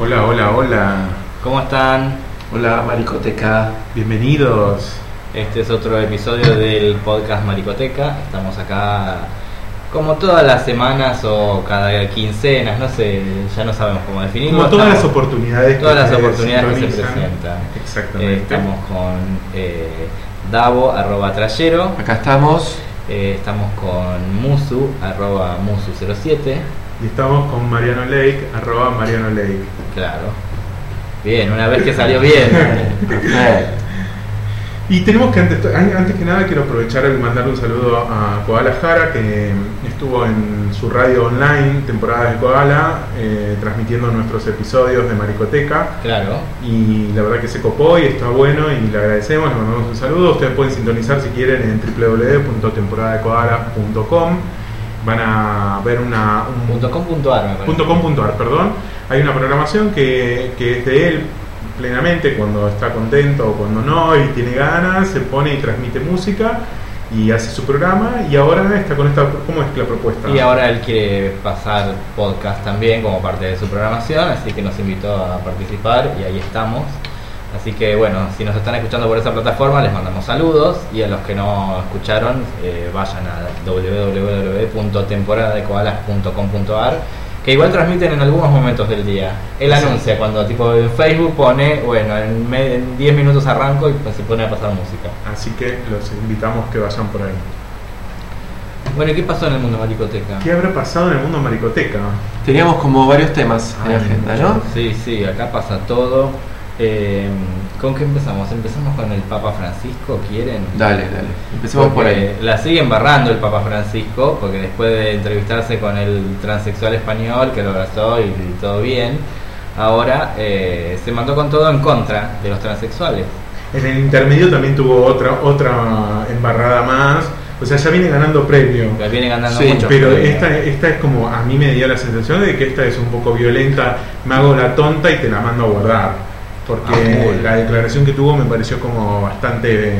Hola, hola, hola. ¿Cómo están? Hola, Maricoteca. Bienvenidos. Este es otro episodio del podcast Maricoteca. Estamos acá como todas las semanas o cada quincenas, no sé, ya no sabemos cómo definirlo. Como todas las oportunidades todas las oportunidades que se presentan. Exactamente. Eh, estamos con eh, Davo, arroba trayero. Acá estamos. Eh, estamos con Musu, arroba Musu07. Y estamos con Mariano Lake, arroba Mariano Lake. Claro. Bien, una vez que salió bien. Y tenemos que, antes, an- antes que nada, quiero aprovechar y mandar un saludo a Koala Jara, que estuvo en su radio online, temporada de Koala, eh, transmitiendo nuestros episodios de Maricoteca. claro. Y la verdad que se copó y está bueno y le agradecemos, le mandamos un saludo. Ustedes pueden sintonizar si quieren en www.temporadadecoala.com. Van a ver una, un, Punto com perdón. Hay una programación que, que es de él plenamente cuando está contento o cuando no y tiene ganas, se pone y transmite música y hace su programa y ahora está con esta, ¿cómo es la propuesta? Y ahora él quiere pasar podcast también como parte de su programación, así que nos invitó a participar y ahí estamos. Así que bueno, si nos están escuchando por esa plataforma, les mandamos saludos y a los que no escucharon, eh, vayan a www.temporadadecoalas.com.ar que igual transmiten en algunos momentos del día. Él Sí. anuncia cuando tipo en Facebook pone, bueno, en me- en 10 minutos arranco y pues se pone a pasar música. Así que los invitamos que vayan por ahí. Bueno, ¿y qué pasó en el mundo maricoteca? ¿Qué habrá pasado en el mundo maricoteca? Teníamos como varios temas en la agenda, ¿no? Sí, sí, acá pasa todo. Eh, ¿Con qué empezamos? ¿Empezamos con el Papa Francisco? ¿Quieren? Dale, dale. Empecemos por ahí. La sigue embarrando el Papa Francisco, porque después de entrevistarse con el transexual español, que lo abrazó y, y todo bien, ahora eh, se mandó con todo en contra de los transexuales. En el intermedio también tuvo otra otra embarrada más. O sea, ya viene ganando premio. Que viene ganando Sí, mucho. Pero esta, esta es como, a mí me dio la sensación de que esta es un poco violenta, me hago la tonta y te la mando a guardar. Porque Ah, la declaración que tuvo me pareció como bastante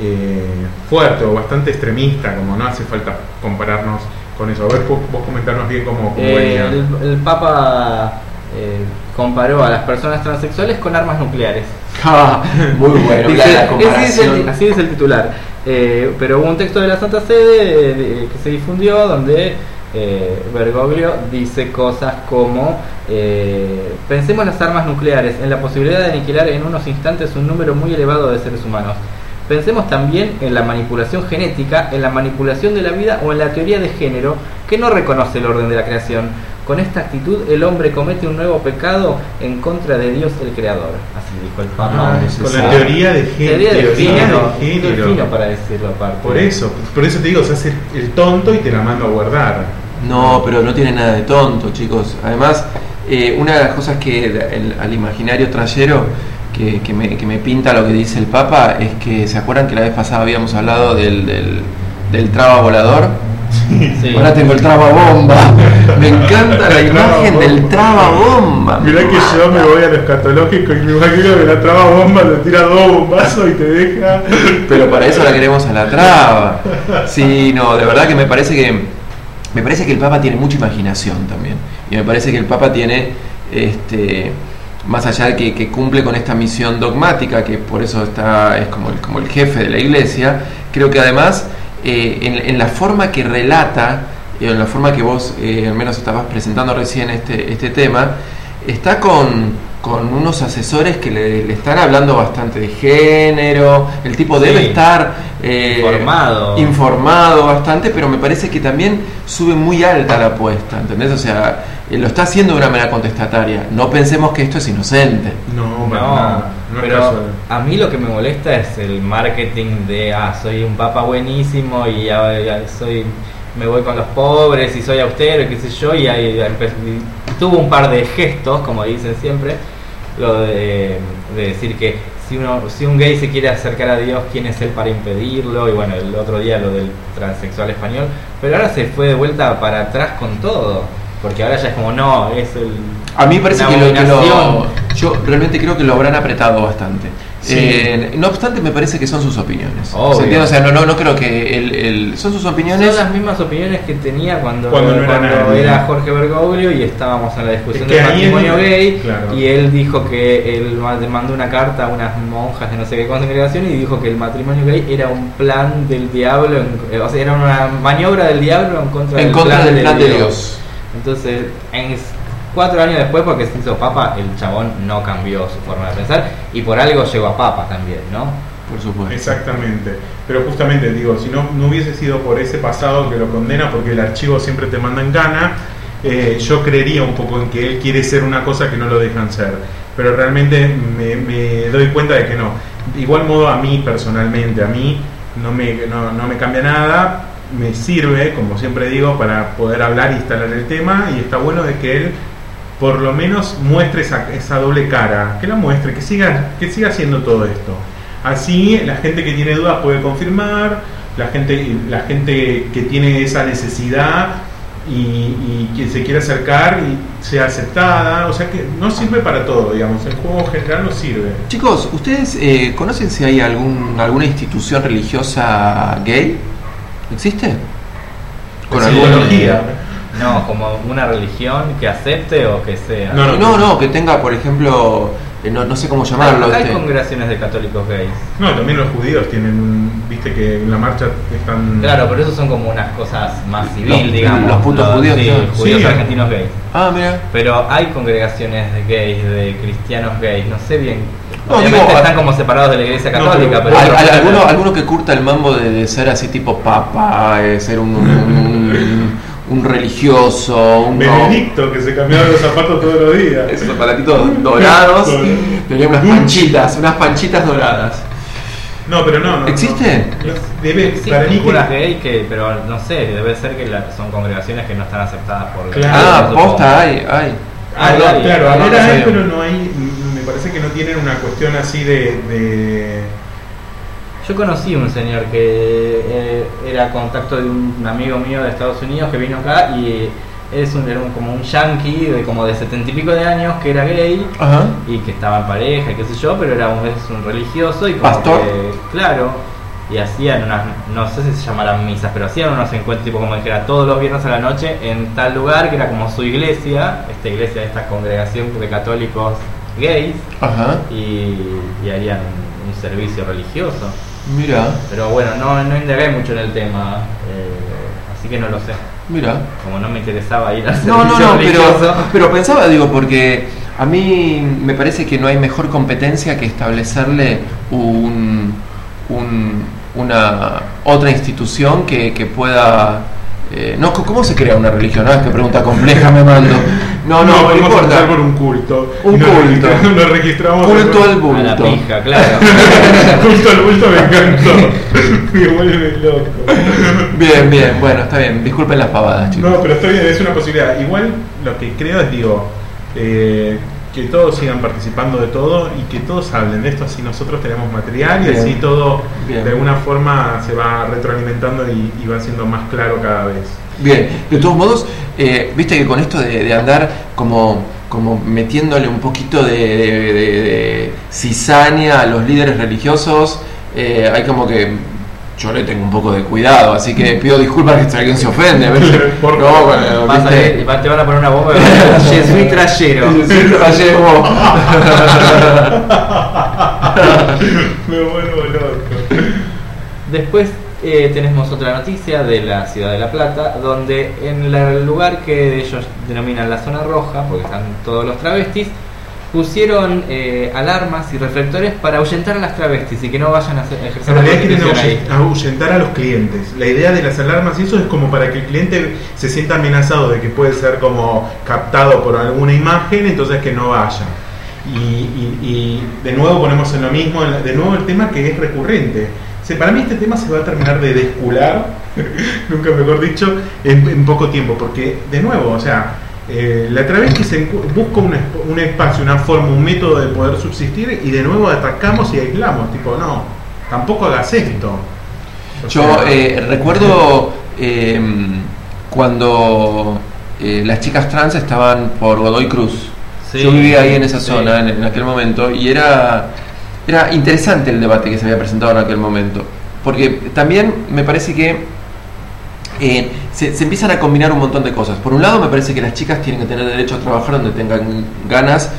eh, fuerte o bastante extremista, como no hace falta compararnos con eso. A ver, vos, vos comentarnos bien cómo, cómo Eh, venía. el, el Papa eh, comparó a las personas transexuales con armas nucleares. Ah, muy bueno, Dice- la ese es comparación. el- así es el titular. Eh, pero hubo un texto de la Santa Sede de- de- que se difundió donde eh, Bergoglio dice cosas como eh, pensemos las armas nucleares en la posibilidad de aniquilar en unos instantes un número muy elevado de seres humanos. Pensemos también en la manipulación genética, en la manipulación de la vida o en la teoría de género que no reconoce el orden de la creación. Con esta actitud el hombre comete un nuevo pecado en contra de Dios el Creador. Así dijo el Papa. Ah, con la teoría de género. Teoría de género, de género. fino para decirlo aparte. Por eso, por eso te digo, se hace el tonto y te la mando a guardar. No, pero no tiene nada de tonto, chicos. Además, eh, una de las cosas que el- al imaginario trayero que, que me, que me pinta lo que dice el Papa es que, ¿se acuerdan que la vez pasada habíamos hablado del, del, del traba volador? Sí. Ahora tengo el traba bomba. Me encanta la imagen del bomba. traba bomba. Mirá que yo me voy a lo escatológico y me imagino que la traba bomba te tira dos bombazos y te deja. Pero para eso la queremos a la traba. Sí, no, de verdad que me parece que me parece que el Papa tiene mucha imaginación también. Y me parece que el Papa tiene este más allá de que, que cumple con esta misión dogmática, que por eso está, es como el, como el jefe de la iglesia, creo que además eh, en, en la forma que relata, y en la forma que vos eh, al menos estabas presentando recién este, este tema, está con, con unos asesores que le, le están hablando bastante de género, el tipo Sí. debe estar eh, Informado. informado bastante, pero me parece que también sube muy alta la apuesta, ¿entendés? O sea, eh, lo está haciendo de una manera contestataria. No pensemos que esto es inocente. No, No, nada, no pero a mí lo que me molesta es el marketing de, ah, soy un papa buenísimo y ya, ya soy, me voy con los pobres y soy austero y qué sé yo, y, ahí tuvo un par de gestos, como dicen siempre, lo de, de decir que si, uno, si un gay se quiere acercar a Dios, ¿quién es él para impedirlo? Y bueno, el otro día lo del transexual español, pero ahora se fue de vuelta para atrás con todo. Porque ahora ya es como, no, es el. A mí parece que lo, que lo-. Yo realmente creo que lo habrán apretado bastante. Sí. Eh, no obstante, me parece que son sus opiniones. Obvio. ¿Se entiende? O sea, no, no, no creo que el, el- son sus opiniones. Son las mismas opiniones que tenía cuando, Cuando no era Jorge Bergoglio y estábamos en la discusión Es que del matrimonio gay claro. y él dijo que él mandó una carta a unas monjas de no sé qué congregación y dijo que el matrimonio gay era un plan del diablo, en- eh, o sea, era una maniobra del diablo en contra, en del, contra plan del de plan de Dios. Dios. Entonces, en cuatro años después, porque se hizo papa, el chabón no cambió su forma de pensar y por algo llegó a papa también, ¿no? Por supuesto. Exactamente. Pero justamente digo, si no, no hubiese sido por ese pasado que lo condena, porque el archivo siempre te manda en gana, eh, yo creería un poco en que él quiere ser una cosa que no lo dejan ser. Pero realmente me, me doy cuenta de que no. De igual modo a mí personalmente, a mí no me, no, no me cambia nada, me sirve, como siempre digo, para poder hablar y instalar el tema y está bueno de que él por lo menos muestre esa, esa doble cara, que la muestre, que siga, que siga haciendo todo esto. Así la gente que tiene dudas puede confirmar, la gente, la gente que tiene esa necesidad y, y que se quiere acercar y sea aceptada, o sea que no sirve para todo, digamos, el juego en general no sirve. Chicos, ¿ustedes eh, conocen si hay algún, alguna institución religiosa gay? ¿Existe? De algún- psicología. No, como una religión que acepte o que sea. No, No, no, que tenga, por ejemplo, eh, no, no sé cómo llamarlo. Hay, hay este. congregaciones de católicos gays. No, también los judíos tienen, viste que en la marcha están... Claro, pero eso son como unas cosas más civil, Los- digamos. los putos judíos, sí, judíos Sí. argentinos gays. Ah, mira. Pero hay congregaciones de gays, de cristianos gays, no sé bien. No, Obviamente digo, están como separados de la iglesia No, católica, pero- pero. Al- al- alguno, alguno que curta el mambo de, de ser así tipo papa, eh, ser un, un, un- un religioso, un Benedicto, que se cambiaba los zapatos todos los días. esos aparatitos dorados, tenía unas panchitas, unas panchitas doradas. No, pero no, no. ¿Existe? no. Debe, para Existen mí que, gay que, pero no sé, debe ser que la- son congregaciones que no están aceptadas por la Claro. Ah, posta, hay, hay. Ah, Hay, no, hay, claro, ahora hay, pero no hay. Me parece que no tienen una cuestión así de. de- Yo conocí un señor que eh, era contacto de un amigo mío de Estados Unidos que vino acá y es un, era un- como un yankee de como de setenta y pico de años que era gay Ajá. y que estaba en pareja y qué sé yo, pero era un, es un religioso y como Pastor. que, claro, y hacían unas, no sé si se llamaran misas, pero hacían unos encuentros tipo como dijera todos los viernes a la noche en tal lugar que era como su iglesia, esta iglesia, esta congregación de católicos gays Ajá. y, y harían un servicio religioso. Mira, Pero bueno, no, no indagué mucho en el tema, eh, así que no lo sé. mira. Como no me interesaba ir al No, no, no, pero, pero pensaba, digo, porque a mí me parece que no hay mejor competencia que establecerle un, un- una otra institución que, que pueda... eh, no, ¿cómo se crea una religión? No, es que pregunta compleja me mando. No, no, no, podemos importa. por un culto. Un culto. registramos- Nos registramos. Culto al A la bulto. pija, claro. culto al bulto me encantó. me vuelve loco. Bien, bien, bueno, está bien. Disculpen las pavadas, chicos. No, pero está bien, es una posibilidad. Igual lo que creo es, digo, eh, que todos sigan participando de todo y que todos hablen de esto, así nosotros tenemos material y Bien. así todo Bien. de alguna forma se va retroalimentando y, y va siendo más claro cada vez. Bien, de todos modos, eh, viste que con esto de, de andar como, como metiéndole un poquito de, de, de- de cizaña a los líderes religiosos, eh, hay como que yo le tengo un poco de cuidado, así que pido disculpas si alguien se ofende. a veces. Por No, bueno, Vas a ir te van a poner una bomba y van a decir, "Je suis trayero. Ayer como- Me vuelvo loco. Después eh, tenemos otra noticia de la ciudad de La Plata, donde en el lugar que ellos denominan la zona roja, porque están todos los travestis, pusieron eh, alarmas y reflectores para ahuyentar a las travestis y que no vayan a hacer, ejercer la realidad quieren ahuyentar a los clientes. La idea de las alarmas y eso es como para que el cliente se sienta amenazado de que puede ser como captado por alguna imagen, entonces que no vaya. Y, y- y de nuevo ponemos en lo mismo, de nuevo el tema que es recurrente. Se- para mí este tema se va a terminar de descular, nunca mejor dicho, en, en poco tiempo, porque de nuevo, o sea, eh, la travesti se encu- busca un, un espacio, una forma, un método de poder subsistir y de nuevo atacamos y aislamos, tipo, no, tampoco hagas esto. O Yo sea, eh, recuerdo eh, cuando eh, las chicas trans estaban por Godoy Cruz. Sí, Yo vivía ahí en esa sí. zona en, en aquel momento y era, era interesante el debate que se había presentado en aquel momento. Porque también me parece que eh, se, se empiezan a combinar un montón de cosas. Por un lado, me parece que las chicas tienen que tener derecho a trabajar donde tengan ganas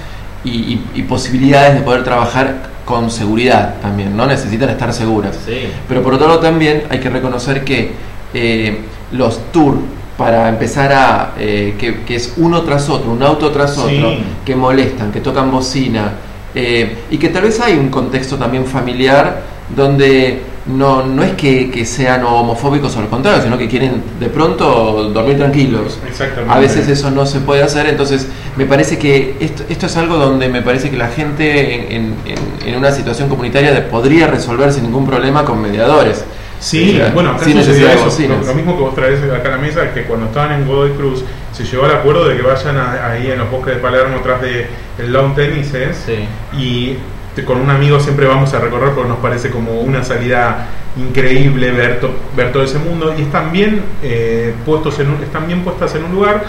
y, y- y posibilidades de poder trabajar con seguridad también, ¿no? Necesitan estar seguras. Sí. Pero por otro lado también hay que reconocer que eh, los tours para empezar a eh, que, que es uno tras otro, un auto tras Sí. otro, que molestan, que tocan bocina y que tal vez hay un contexto también familiar donde no, no es que, que sean homofóbicos o al contrario, sino que quieren de pronto dormir tranquilos. Exactamente. A veces eso no se puede hacer, entonces me parece que esto, esto es algo donde me parece que la gente en, en- en- en una situación comunitaria podría resolver sin ningún problema con mediadores. Sí, O sea, bueno, acá sucedió eso, lo, lo mismo que vos traes acá a la mesa, que cuando estaban en Godoy Cruz se llegó al acuerdo de que vayan a- ahí en los bosques de Palermo atrás de el lawn tenis Sí. y con un amigo siempre vamos a recorrer porque nos parece como una salida increíble ver, to- ver todo ese mundo. Y están bien eh, puestos en un- están bien puestas en un lugar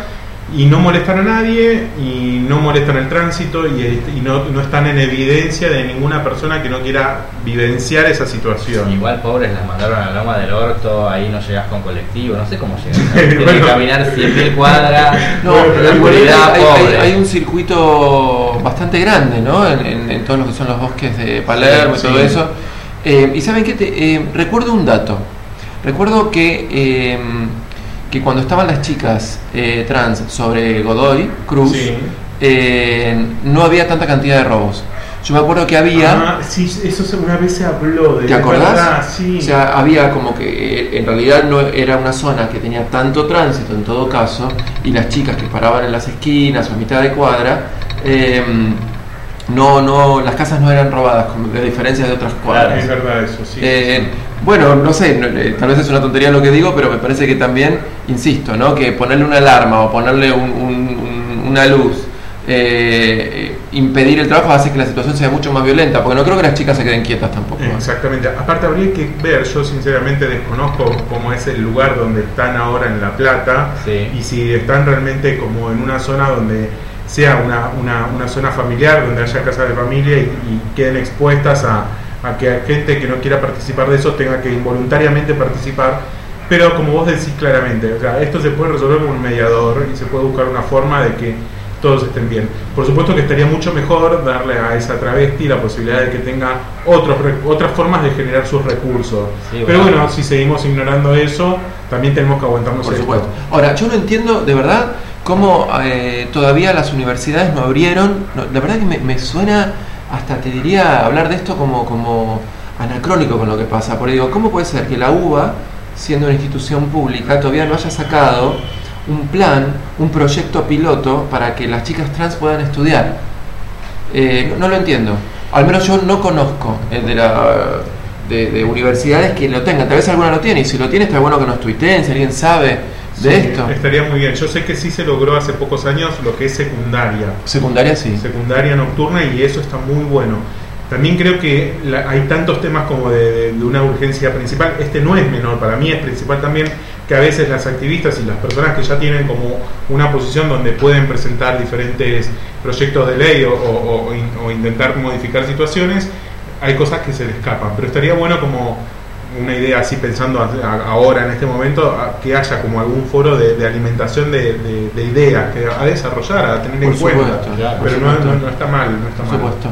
y no molestan a nadie y no molestan el tránsito y, y no, no están en evidencia de ninguna persona que no quiera vivenciar esa situación. Igual pobres las mandaron a la Loma del Orto, ahí no llegás con colectivo, no sé cómo llegas. Tienen Bueno. que caminar 100.000 cuadras. No, Bueno, pero pero igual oscuridad, hay, hay- pobre. hay un circuito bastante grande, ¿no? En, en- en todos los que son los bosques de Palermo Sí, y todo sí. eso. Eh, y saben qué, recuerdo un dato. Recuerdo que, eh, que cuando estaban las chicas eh, trans sobre Godoy Cruz, Sí. eh, no había tanta cantidad de robos. Yo me acuerdo que había... Ah, sí, eso una vez se habló de ¿Te acordás? verdad, sí. O sea, había como que eh, en realidad no era una zona que tenía tanto tránsito en todo caso, y las chicas que paraban en las esquinas o a mitad de cuadra, eh, no, no, las casas no eran robadas, como de diferencia de otras cuadras. es verdad eso, sí. Eh, bueno, no sé, no, eh, tal vez es una tontería lo que digo, pero me parece que también, insisto, ¿no? que ponerle una alarma o ponerle un- un- un- una luz, eh, impedir el trabajo hace que la situación sea mucho más violenta, porque no creo que las chicas se queden quietas tampoco. Exactamente. Aparte habría que ver, yo sinceramente desconozco cómo es el lugar donde están ahora en La Plata Sí. y si están realmente como en una zona donde sea una, una, una zona familiar, donde haya casa de familia y, y queden expuestas a, a que gente que no quiera participar de eso tenga que involuntariamente participar. Pero como vos decís claramente, o sea, esto se puede resolver con un mediador y se puede buscar una forma de que todos estén bien. Por supuesto que estaría mucho mejor darle a esa travesti la posibilidad de que tenga otros otras formas de generar sus recursos. Sí, Pero bueno. si seguimos ignorando eso, también tenemos que aguantarnos Por esto. supuesto. Ahora, yo no entiendo de verdad cómo eh, todavía las universidades no abrieron. no, la verdad que me, me suena, hasta te diría, hablar de esto como, como anacrónico con lo que pasa. Porque digo, ¿cómo puede ser que la UBA, siendo una institución pública, todavía no haya sacado un plan, un proyecto piloto para que las chicas trans puedan estudiar? Eh, no, lo entiendo. Al menos yo no conozco el de la de universidades que lo tengan. Tal vez alguna lo tiene y si lo tiene está bueno que nos tuiteen, si alguien sabe de Sí, esto. Estaría muy bien. Yo sé que sí se logró hace pocos años lo que es secundaria. Secundaria sí. secundaria nocturna y eso está muy bueno. También creo que la- hay tantos temas como de, de- de una urgencia principal. Este no es menor, para mí es principal también que a veces las activistas y las personas que ya tienen como una posición donde pueden presentar diferentes proyectos de ley o, o- o in- o intentar modificar situaciones, hay cosas que se le escapan. Pero estaría bueno como una idea así pensando ahora en este momento que haya como algún foro de, de alimentación de, de- de ideas que a desarrollar, a tener en Por cuenta. supuesto, claro, por Pero no, no- no está mal, no está Por mal. supuesto.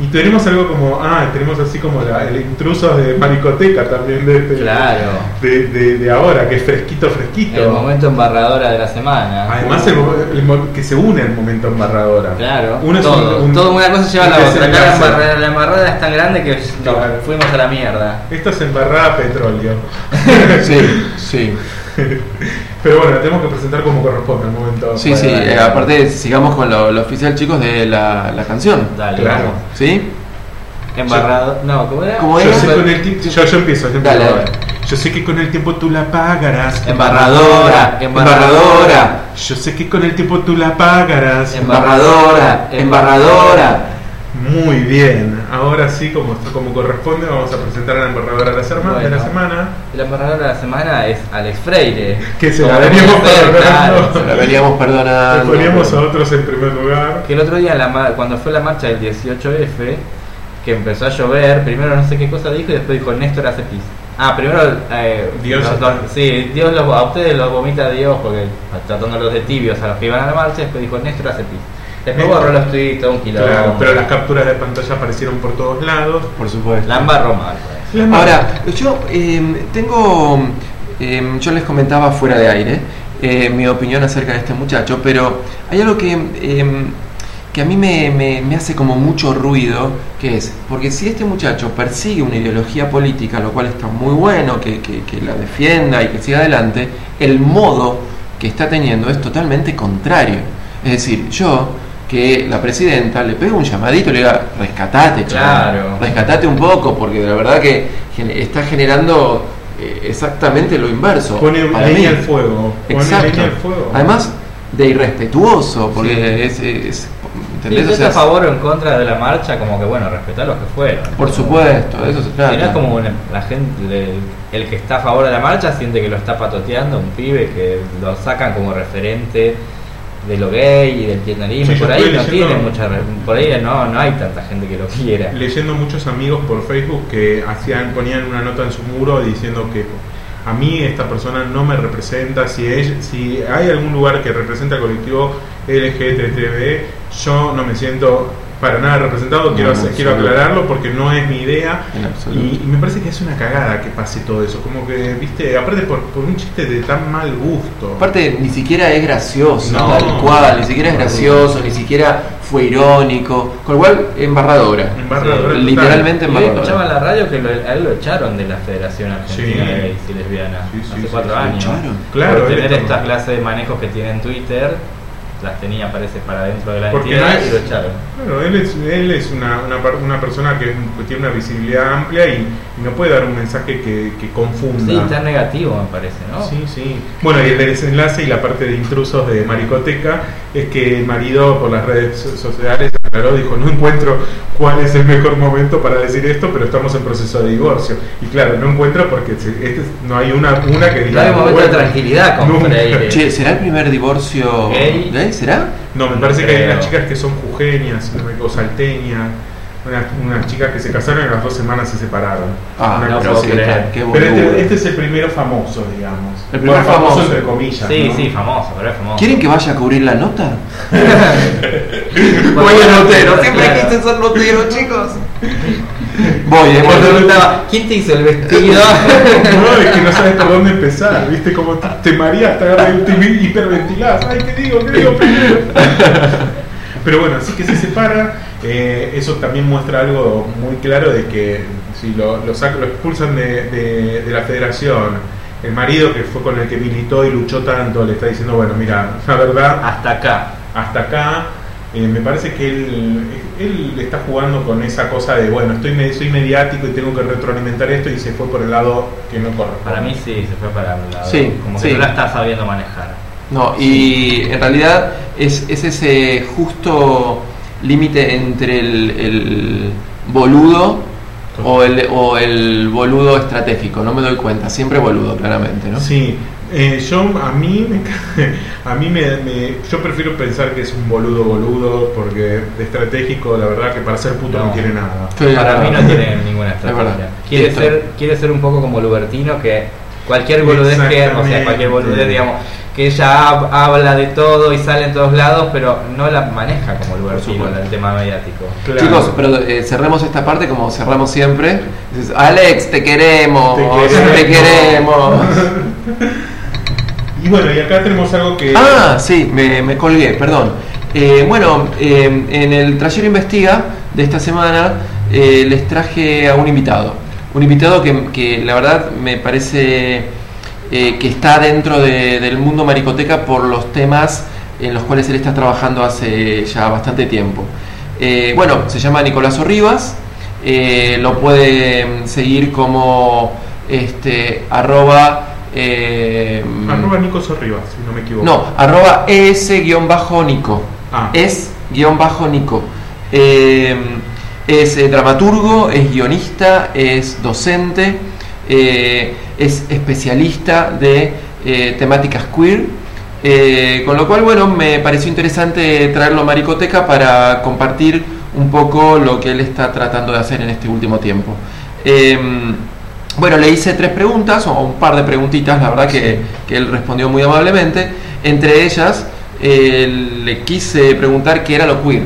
Y tenemos algo como, ah, tenemos así como la, el intruso de Maricoteca también de, de, Claro. de, de- de ahora, que es fresquito, fresquito. El momento embarradora de la semana. Además, el, el que se une el momento embarradora. Claro, Uno es todo, un- un- todo una cosa lleva a la otra. La embarrada, la embarrada es tan grande que no, Claro. fuimos a la mierda. Esto es embarrada petróleo. Sí, sí. Pero bueno, tenemos que presentar como corresponde el momento. Sí, sí. eh, aparte, sigamos con lo, lo oficial, chicos, de la, la canción. Dale, Claro. vamos. ¿Sí? Embarrado. No, ¿cómo era? ¿Cómo Yo era? sé con el tiempo, yo, yo empiezo, yo empiezo. Dale. Yo sé que con el tiempo tú la pagarás. Embarradora, Embarradora. Yo sé que con el tiempo tú la pagarás. Embarradora, embarradora. Muy bien, ahora sí, como, como corresponde, vamos a presentar a la embajadora de la, semana, de la semana. El embajador de la semana es Alex Freire. Que se Como la veníamos perdonando. claro. La veníamos Le perdonando. poníamos a otros en primer lugar. Que el otro día, en la mar- cuando fue la marcha del 18F, que empezó a llover, primero no sé qué cosa dijo y después dijo Néstor hace pis. Ah, primero eh, Dios los- los- sí, Dios los, a ustedes los vomita Dios porque tratándolos de tibios a los que iban a la marcha, después dijo Néstor hace pis. Después borró los tweets, todo un. Claro, pero las capturas de pantalla aparecieron por todos lados. Por supuesto. La embarró mal, pues. Ahora, yo eh, tengo, eh, yo les comentaba fuera de aire eh, mi opinión acerca de este muchacho, pero hay algo que, eh, que a mí me, me- me hace como mucho ruido, que es, porque si este muchacho persigue una ideología política, lo cual está muy bueno, que, que- que la defienda y que siga adelante, el modo que está teniendo es totalmente contrario. Es decir, yo que la presidenta le pego un llamadito y le diga, rescatate, chaval, Claro. rescatate un poco, porque la verdad que está generando eh, exactamente lo inverso. Pone leña al fuego. Exacto. leña al fuego. Además de irrespetuoso, porque Sí. es, es- estás sea, a favor o en contra de la marcha, como que bueno, respetar los que fueron. Por supuesto, de eso se trata. Si no es como una- la gente, el, el que está a favor de la marcha siente que lo está patoteando, un pibe que lo sacan como referente de lo gay y del kirchnerismo. Sí, por ahí no tiene mucha, por ahí no, no hay tanta gente que lo quiera. leyendo muchos amigos por Facebook que hacían ponían una nota en su muro diciendo que a mí esta persona no me representa si ella- si hay algún lugar que representa al colectivo LGTB yo no me siento para nada representado quiero No, hacer- quiero absoluto. aclararlo porque no es mi idea y, y me parece que es una cagada que pase todo eso como que viste aparte por, por un chiste de tan mal gusto Aparte, ni siquiera es gracioso, No. tal cual, ni siquiera es gracioso, ni siquiera fue irónico, con lo cual, embarradora. Embarradora total. literalmente hoy escuchaba en embarradora. la radio que lo- a él lo echaron de la Federación Argentina Sí. de Gays y Lesbianas Sí, sí, hace sí, cuatro sí, años. echaron. Claro, por tener esta clase de manejos que tiene en Twitter, las tenía, parece, para dentro de la Porque entidad no es- y lo echaron. Claro, él es, él es una, una, una persona que, tiene una visibilidad amplia y no puede dar un mensaje que, que confunda. Sí, tan negativo me parece, ¿no? Sí, sí. Bueno, y el desenlace y la parte de intrusos de Maricoteca es que el marido por las redes so- sociales aclaró, dijo, no encuentro cuál es el mejor momento para decir esto, pero estamos en proceso de divorcio. Y claro, no encuentro porque se- este es- no hay una, una que No diga... hay momento de tranquilidad con. Freire. Che, ¿será el primer divorcio Gay? ¿Será? No, me parece que hay unas chicas que son jujeñas, no o salteñas, unas, chicas que se casaron y a las dos semanas se separaron. Ah, Una no cosa puedo así. creer. qué Pero este, este es el primero famoso, digamos. El primer Bueno, famoso. entre comillas. Sí, ¿no? sí, famoso, pero es famoso. ¿Quieren que vaya a cubrir la nota? Voy a notero, siempre claro. quise ser notero, chicos. Voy, eh, Cuando voy. preguntaba, ¿quién te hizo el vestido? No, es que no sabes por dónde empezar, ¿viste? Como te, te mareas, te agarras y te hiperventilás. Ay, ¿qué digo? ¿Qué digo primero? Pero bueno, así que se separa. Eh, eso también muestra algo muy claro de que si lo, lo, sac- lo expulsan de, de- de la federación, el marido que fue con el que militó y luchó tanto le está diciendo, bueno, mira, la verdad, Hasta acá. hasta acá. eh, me parece que él, él está jugando con esa cosa de, bueno, estoy soy mediático y tengo que retroalimentar esto y se fue por el lado que no corresponde. Para mí sí, se fue para un lado. Sí, como que sí. no la está sabiendo manejar. No, y en realidad es, es ese justo límite entre el, el boludo o el, o el boludo estratégico, no me doy cuenta, siempre boludo, claramente, ¿no? Sí, eh, yo a mí, me, a mí me, me- yo prefiero pensar que es un boludo boludo porque de estratégico la verdad que para ser puto no, No. tiene nada. Para mí no tiene ninguna Es estrategia. Quiere ser, quiere ser un poco como Lubertino que cualquier boludez que, o sea, cualquier boludez, digamos, que ella hab- habla de todo y sale en todos lados, pero no la maneja como Lubertino el tema mediático. Claro. Chicos, pero eh, cerremos esta parte como cerramos siempre. Dices, Alex, te queremos, Te te queremos. Y bueno, y acá tenemos algo que... Ah, sí, me, me colgué, perdón. Eh, bueno, eh, en el Trayero Investiga de esta semana eh, les traje a un invitado. Un invitado que, que la verdad me parece eh, que está dentro de- del mundo maricoteca por los temas en los cuales él está trabajando hace ya bastante tiempo. Eh, bueno, se llama Nicolás Orribas, eh, lo pueden seguir como este, arroba... Arroba Nico Sorribas, si no me equivoco. no, arroba es-nico. Ah. Es-nico. Es dramaturgo, es guionista, es docente, es especialista de eh, temáticas queer. con lo cual, bueno, me pareció interesante traerlo a Maricoteca para compartir un poco lo que él está tratando de hacer en este último tiempo. Em, bueno, le hice tres preguntas, o un par de preguntitas, la verdad que, él respondió muy amablemente. Entre ellas, le quise preguntar qué era lo queer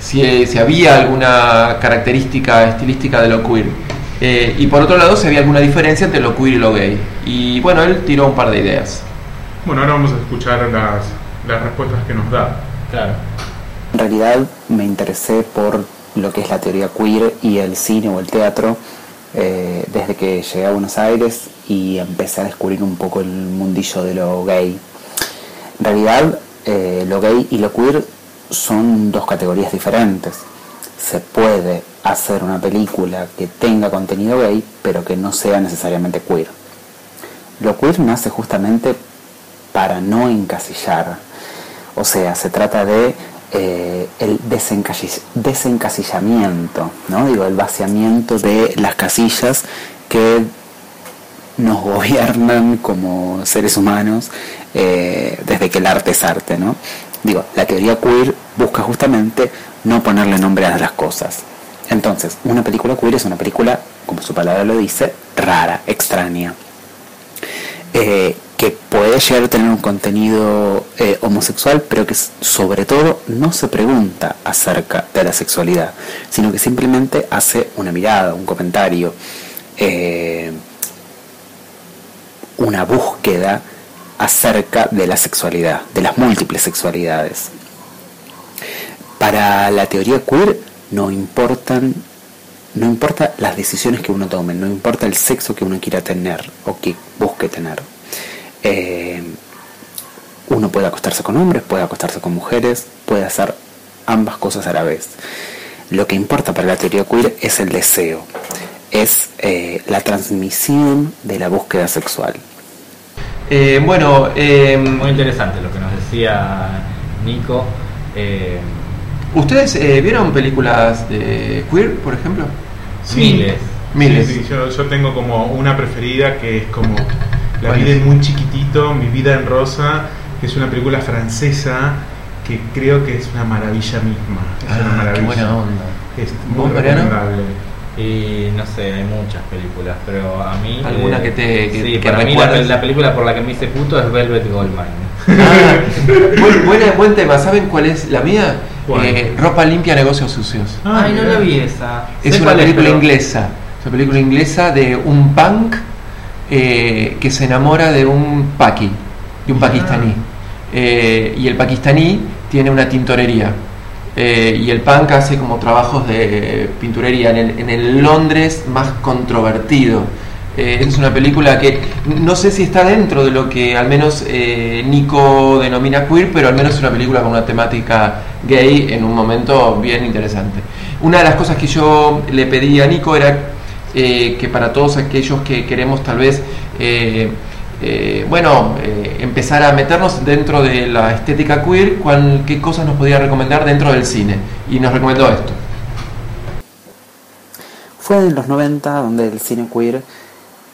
si, había alguna característica estilística de lo queer. Eh, y por otro lado, si había alguna diferencia entre lo queer y lo gay. Y bueno, él tiró un par de ideas. Bueno, ahora vamos a escuchar las, las respuestas que nos da. Claro. En realidad me interesé por lo que es la teoría queer y el cine o el teatro eh, desde que llegué a Buenos Aires y empecé a descubrir un poco el mundillo de lo gay. En realidad, eh, lo gay y lo queer son dos categorías diferentes. Se puede hacer una película que tenga contenido gay, pero que no sea necesariamente queer. Lo queer nace justamente para no encasillar. O sea, se trata de eh, el desencasillamiento, ¿no? Digo, el vaciamiento de las casillas que nos gobiernan como seres humanos eh, desde que el arte es arte, ¿no? Digo, la teoría queer busca justamente no ponerle nombre a las cosas. Entonces, una película queer es una película, como su palabra lo dice, rara, extraña, eh, que puede llegar a tener un contenido eh, homosexual, pero que sobre todo no se pregunta acerca de la sexualidad, sino que simplemente hace una mirada, un comentario, eh, una búsqueda acerca de la sexualidad, de las múltiples sexualidades. Para la teoría queer no importan no importa las decisiones que uno tome, no importa el sexo que uno quiera tener o que busque tener. Eh, uno puede acostarse con hombres, puede acostarse con mujeres, puede hacer ambas cosas a la vez. Lo que importa para la teoría queer es el deseo, es eh, la transmisión de la búsqueda sexual. Eh, bueno, eh, muy interesante lo que nos decía Nico. Eh, ¿Ustedes vieron películas de queer, por ejemplo? Miles. Miles. yo, tengo como una preferida que es como La vida es muy chiquitito, Mi vida en rosa, que es una película francesa que creo que es una maravilla misma. Es una ah, maravilla. buena onda. Es muy recomendable. Y no sé, hay muchas películas, pero a mí. ¿Alguna eh, que te. Que, sí, para mí la, película por la que me hice puto es Velvet Goldmine. Ah, buen, tema. ¿Saben cuál es la mía? Eh, ropa limpia, negocios sucios. Ah, Ay, no la vi esa. Es una película inglesa. Es una película inglesa de un punk eh, que se enamora de un paqui, de un ah. pakistaní. y el pakistaní tiene una tintorería eh, y el punk hace como trabajos de pinturería en el, Londres más controvertido. Eh, es una película que no sé si está dentro de lo que al menos eh, Nico denomina queer, pero al menos es una película con una temática gay en un momento bien interesante. Una de las cosas que yo le pedí a Nico era que para todos aquellos que queremos tal vez eh, bueno, eh, empezar a meternos dentro de la estética queer, cuál, qué cosas nos podía recomendar dentro del cine. Y nos recomendó esto. Fue en los 90 donde el cine queer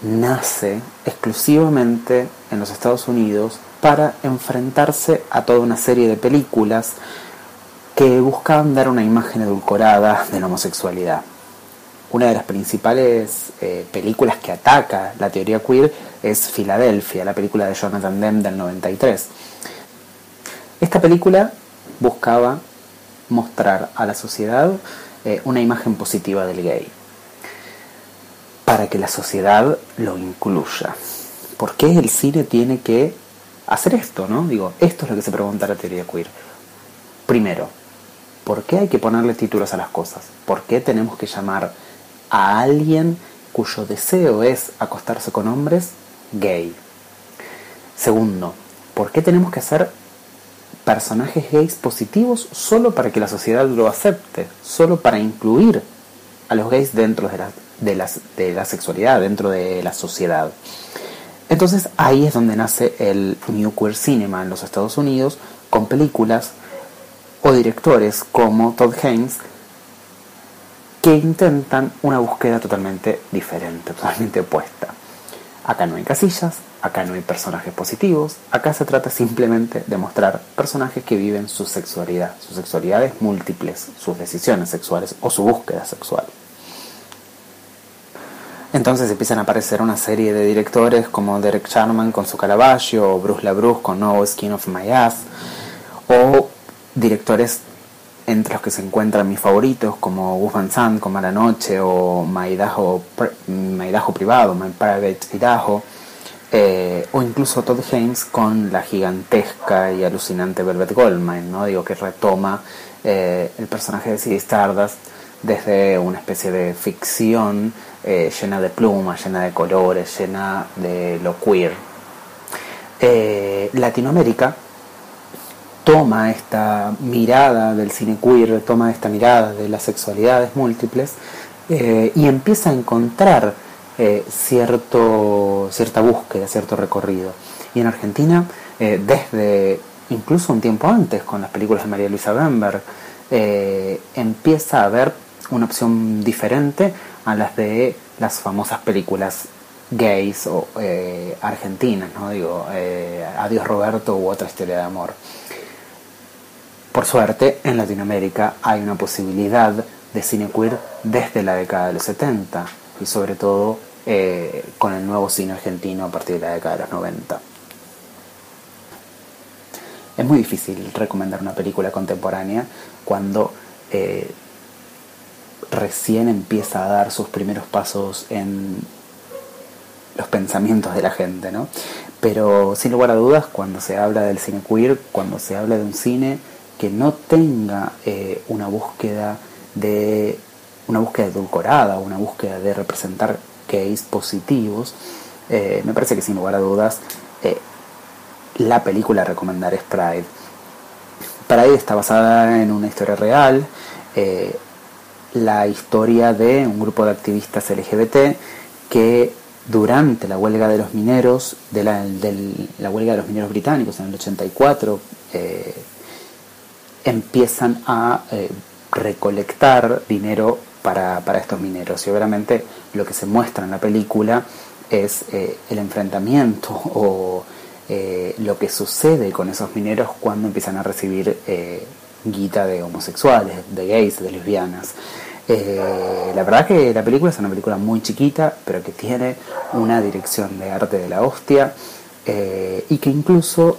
nace exclusivamente en los Estados Unidos para enfrentarse a toda una serie de películas que buscaban dar una imagen edulcorada de la homosexualidad una de las principales eh, películas que ataca la teoría queer es Filadelfia, la película de Jonathan Demme del 93. Esta película buscaba mostrar a la sociedad eh, una imagen positiva del gay, para que la sociedad lo incluya. ¿Por qué el cine tiene que hacer esto? ¿no? Digo, esto es lo que se pregunta la teoría queer. Primero, ¿por qué hay que ponerle títulos a las cosas? ¿Por qué tenemos que llamar a alguien cuyo deseo es acostarse con hombres gay. Segundo, ¿por qué tenemos que hacer personajes gays positivos solo para que la sociedad lo acepte? Solo para incluir a los gays dentro de la, sexualidad, dentro de la sociedad. Entonces ahí es donde nace el New Queer Cinema en los Estados Unidos con películas o directores como Todd Haynes que intentan una búsqueda totalmente diferente, totalmente opuesta. Acá no hay casillas, acá no hay personajes positivos, acá se trata simplemente de mostrar personajes que viven su sexualidad, sus sexualidades múltiples, sus decisiones sexuales o su búsqueda sexual. Entonces empiezan a aparecer una serie de directores como Derek Sharman con su Caravaggio, o Bruce LaBruce con No Skin of My Ass, o directores entre los que se encuentran mis favoritos como Gus Van Sant con Mala Noche o Maidajo, Maidajo Privado, My Private Idaho, eh, o incluso Todd Haynes con la gigantesca y alucinante Velvet Goldmine, ¿no? Digo que retoma eh, el personaje de Ziggy Stardust desde una especie de ficción eh, llena de plumas, llena de colores, llena de lo queer. Latinoamérica toma esta mirada del cine queer, toma esta mirada de las sexualidades múltiples y empieza a encontrar eh, cierto, cierta búsqueda, cierto recorrido. Y en Argentina, eh, desde incluso un tiempo antes, con las películas de María Luisa Bemberg, eh, empieza a haber una opción diferente a las de las famosas películas gays o argentinas, ¿no? Digo, Adiós Roberto u otra historia de amor. Por suerte, en Latinoamérica hay una posibilidad de cine queer desde la década de los 70 y sobre todo eh, con el nuevo cine argentino a partir de la década de los 90. Es muy difícil recomendar una película contemporánea cuando eh, recién empieza a dar sus primeros pasos en los pensamientos de la gente, ¿no? Pero sin lugar a dudas, cuando se habla del cine queer, cuando se habla de un cine que no tenga eh, una búsqueda de una búsqueda edulcorada, una búsqueda de representar gays positivos, eh, me parece que sin lugar a dudas eh, la película a recomendar es Pride. Pride está basada en una historia real, la historia de un grupo de activistas LGBT que durante la huelga de los mineros, la huelga de los mineros británicos en el 84, empiezan a recolectar dinero para, estos mineros. Y obviamente lo que se muestra en la película es eh, el enfrentamiento o eh, lo que sucede con esos mineros cuando empiezan a recibir eh, guita de homosexuales, de gays, de lesbianas. la verdad que la película es una película muy chiquita, pero que tiene una dirección de arte de la hostia y que incluso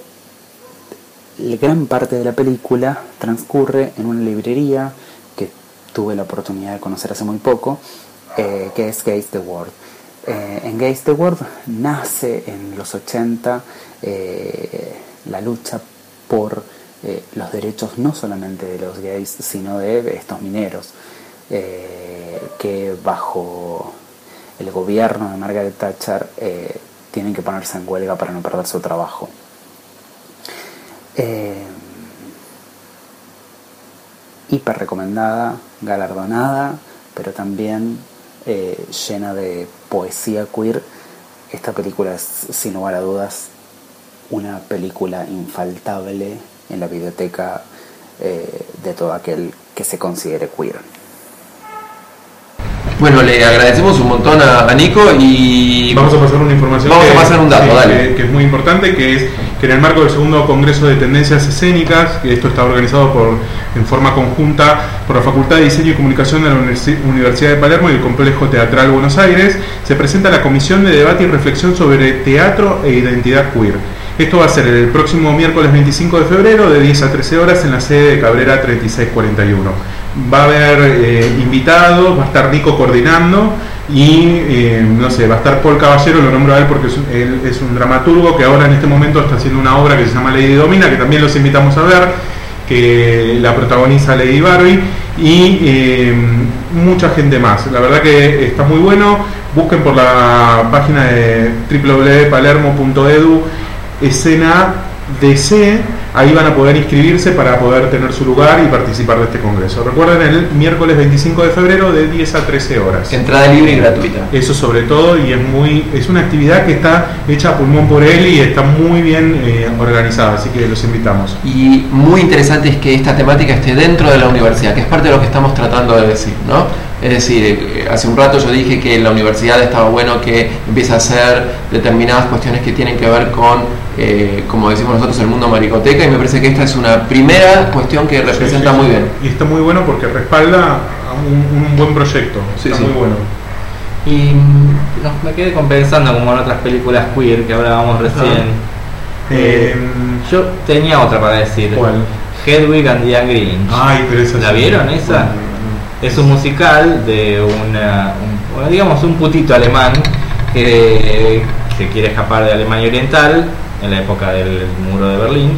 gran parte de la película transcurre en una librería tuve la oportunidad de conocer hace muy poco, eh, que es Gays the World. Eh, en Gays the World nace en los 80 eh, la lucha por los derechos no solamente de los gays, sino de estos mineros, que bajo el gobierno de Margaret Thatcher tienen que ponerse en huelga para no perder su trabajo hiper recomendada, galardonada, pero también eh, llena de poesía queer. Esta película es, sin lugar a dudas, una película infaltable en la biblioteca eh, de todo aquel que se considere queer. Bueno, le agradecemos un montón a, Nico y... Vamos a pasar una información. Vamos que, a pasar un dato, dale. Que, es muy importante, que es que en el marco del segundo Congreso de Tendencias Escénicas, que esto está organizado por, en forma conjunta por la Facultad de Diseño y Comunicación de la Universidad de Palermo y el Complejo Teatral Buenos Aires, se presenta la Comisión de Debate y Reflexión sobre Teatro e Identidad Queer. Esto va a ser el próximo miércoles 25 de febrero de 10 a 13 horas en la sede de Cabrera 3641 va a haber eh, invitados, va a estar Nico coordinando y eh, no sé, va a estar Paul Caballero, lo nombro a él porque es, él es un dramaturgo que ahora en este momento está haciendo una obra que se llama Lady Domina, que también los invitamos a ver, que la protagoniza Lady Barbie y eh, mucha gente más. La verdad que está muy bueno, busquen por la página de www.palermo.edu escena DC, ahí van a poder inscribirse para poder tener su lugar y participar de este congreso. Recuerden el miércoles 25 de febrero de 10 a 13 horas. Entrada libre y gratuita. Eso sobre todo y es muy es una actividad que está hecha a pulmón por él y está muy bien eh, organizada, así que los invitamos. Y muy interesante es que esta temática esté dentro de la universidad, que es parte de lo que estamos tratando de decir, ¿no? Es decir, eh, hace un rato yo dije que en la universidad estaba bueno que empiece a hacer determinadas cuestiones que tienen que ver con, eh, como decimos nosotros, el mundo maricoteca y me parece que esta es una primera cuestión que representa Sí, sí, muy sí. bien. Y está muy bueno porque respalda a un, un buen proyecto. Sí, está sí. muy bueno. Y no, me quedé compensando como en otras películas queer que hablábamos recién. Eh, Yo tenía otra para decir. ¿Cuál? Hedwig and the Angry Inch. Ay, pero esa ¿La sí. vieron esa? Es un musical de una, un- digamos un putito alemán que se quiere escapar de Alemania Oriental en la época del muro de Berlín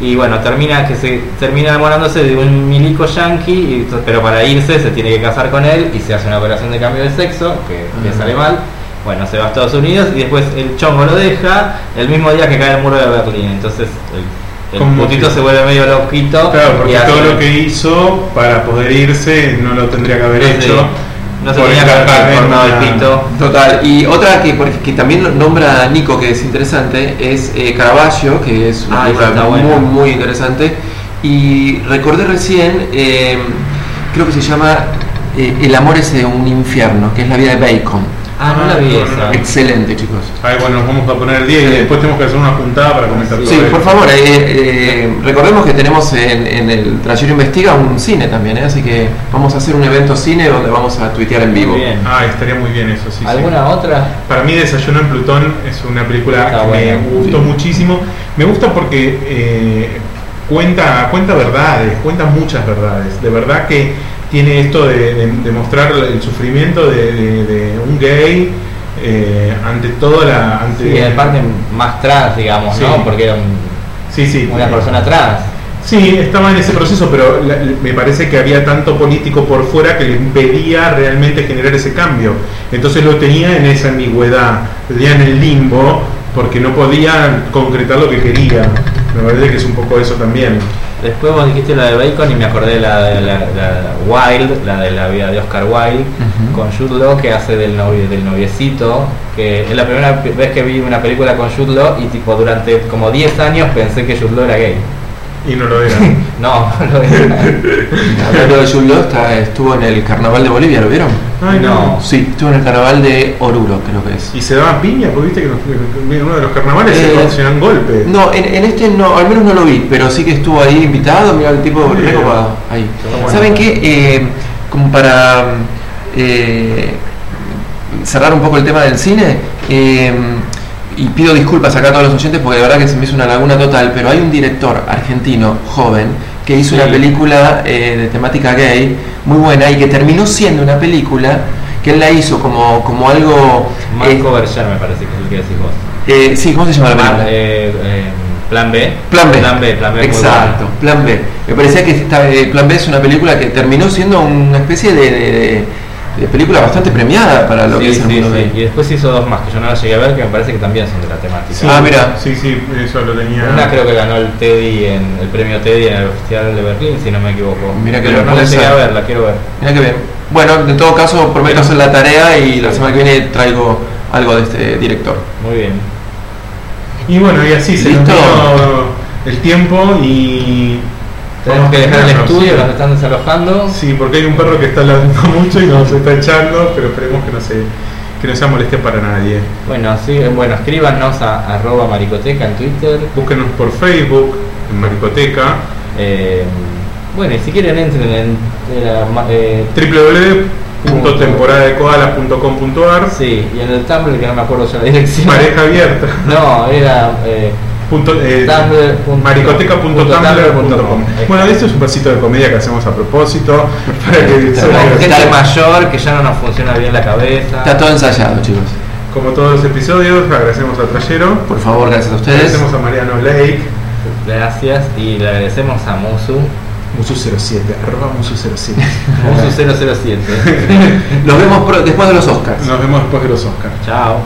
y bueno termina que se termina enamorándose de un milico yanqui y pero para irse se tiene que casar con él y se hace una operación de cambio de sexo que le sale mal. Bueno se va a Estados Unidos y después el chongo lo deja el mismo día que cae el muro de Berlín. Entonces el, el Como putito que- se vuelve medio loquito Claro, porque hace- todo lo que hizo para poder irse no lo tendría que haber No hecho. no se tenía que haber transformado el pito Total, y otra que, que también nombra Nico, que es interesante, es eh, Caravaggio, que es una Ah, película muy, buena. muy interesante. Y recordé recién, eh, creo que se llama eh, El amor es un infierno, que es la vida de Bacon. Ah no la vi no, no, esa no. Excelente, chicos. Ay, bueno, nos vamos a poner el día y después tenemos que hacer una juntada para comentar todo Sí, esto. por favor, eh, eh, recordemos que tenemos en, en el Trayero Investiga un cine también, ¿eh? así que vamos a hacer un evento cine donde vamos a tuitear en vivo. Bien. Ah, estaría muy bien eso, sí. sí. ¿Alguna otra? Para mí Desayuno en Plutón es una película Está que buena, me gustó sí. muchísimo. Me gusta porque eh, cuenta, cuenta verdades, cuenta muchas verdades. De verdad que tiene esto de, de- de mostrar el sufrimiento de, un gay eh, ante toda la... Ante, Sí, en parte más trans, digamos, Sí. ¿no? Porque era un- Sí, sí. una persona trans. Sí, estaba en ese proceso, pero la- me parece que había tanto político por fuera que le impedía realmente generar ese cambio. Entonces lo tenía en esa ambigüedad, lo tenía en el limbo, porque no podía concretar lo que quería. Me parece que es un poco eso también. Después vos dijiste la de Bacon y me acordé la de la, la Wild, la de la vida de Oscar Wilde, con Jude Law que hace del, novio, del noviecito, que es la primera vez que vi una película con Jude Law y tipo durante como 10 años pensé que Jude Law era gay. Y no lo era. No, no lo era. Hablando de está- estuvo en el Carnaval de Bolivia, ¿lo vieron? Ay, no. No. Sí, estuvo en el Carnaval de Oruro, creo que es. Y se daban piña, porque viste que en uno de los carnavales Eh, se dan golpes. No, en, en este no, al menos no lo vi, pero sí que estuvo ahí invitado, mira el tipo bien. recopado ahí. bueno. ¿Saben qué? Eh, como para eh, cerrar un poco el tema del cine, eh, y pido disculpas acá a todos los oyentes porque de verdad que se me hizo una laguna total, pero hay un director argentino joven que hizo Sí. una película eh, de temática gay muy buena y que terminó siendo una película que él la hizo como, como algo... eh, Marco Berger me parece que es el que decís vos. eh, sí, ¿cómo se llama la película? eh, eh, plan B. Plan B. Plan B, plan B. muy Exacto. Plan B. Me parecía que esta, eh, Plan B es una película que terminó siendo una especie de, de- de- de película bastante premiada para lo que Sí, es el sí, mundo sí. gay. Y después hizo dos más que yo no las llegué a ver que me parece que también son de la temática. Sí, Ah, mira. Sí, sí, eso lo tenía. Una creo que ganó el Teddy en el premio Teddy en el Festival de Berlín, si no me equivoco. Mira que Pero no la llegué a ver, la quiero ver. Mira que bien. Bueno, en todo caso, prometo hacer la tarea y la semana que viene traigo algo de este director. Muy bien. Y bueno, y así se nos el tiempo y. Tenemos que dejar el estudio, sí. nos están desalojando. Sí, porque hay un perro que está ladrando mucho y nos está echando, pero esperemos que no se que no sea moleste para nadie. Bueno, sí, bueno, escríbanos a arroba maricoteca en Twitter. Búsquenos por Facebook, en Maricoteca, Eh, bueno, y si quieren entren en eh, www.temporadadekoalas.com.ar sí, y en el Tumblr que no me acuerdo ya la dirección. Pareja abierta. No, era eh, Punto, eh, maricoteca.tumblr.com tumblr.com. Bueno, esto es un pasito de comedia que hacemos a propósito para que salga- gente mayor que ya no nos funciona bien la cabeza. Está todo ensayado, chicos. como todos los episodios, agradecemos a Trayero, Por favor, gracias a ustedes. agradecemos a Mariano Lake, Gracias y le agradecemos a Musu, Musu07, arroba Musu07. Musu 007. Nos vemos después de los Oscars. Nos vemos después de los Oscars. Chao.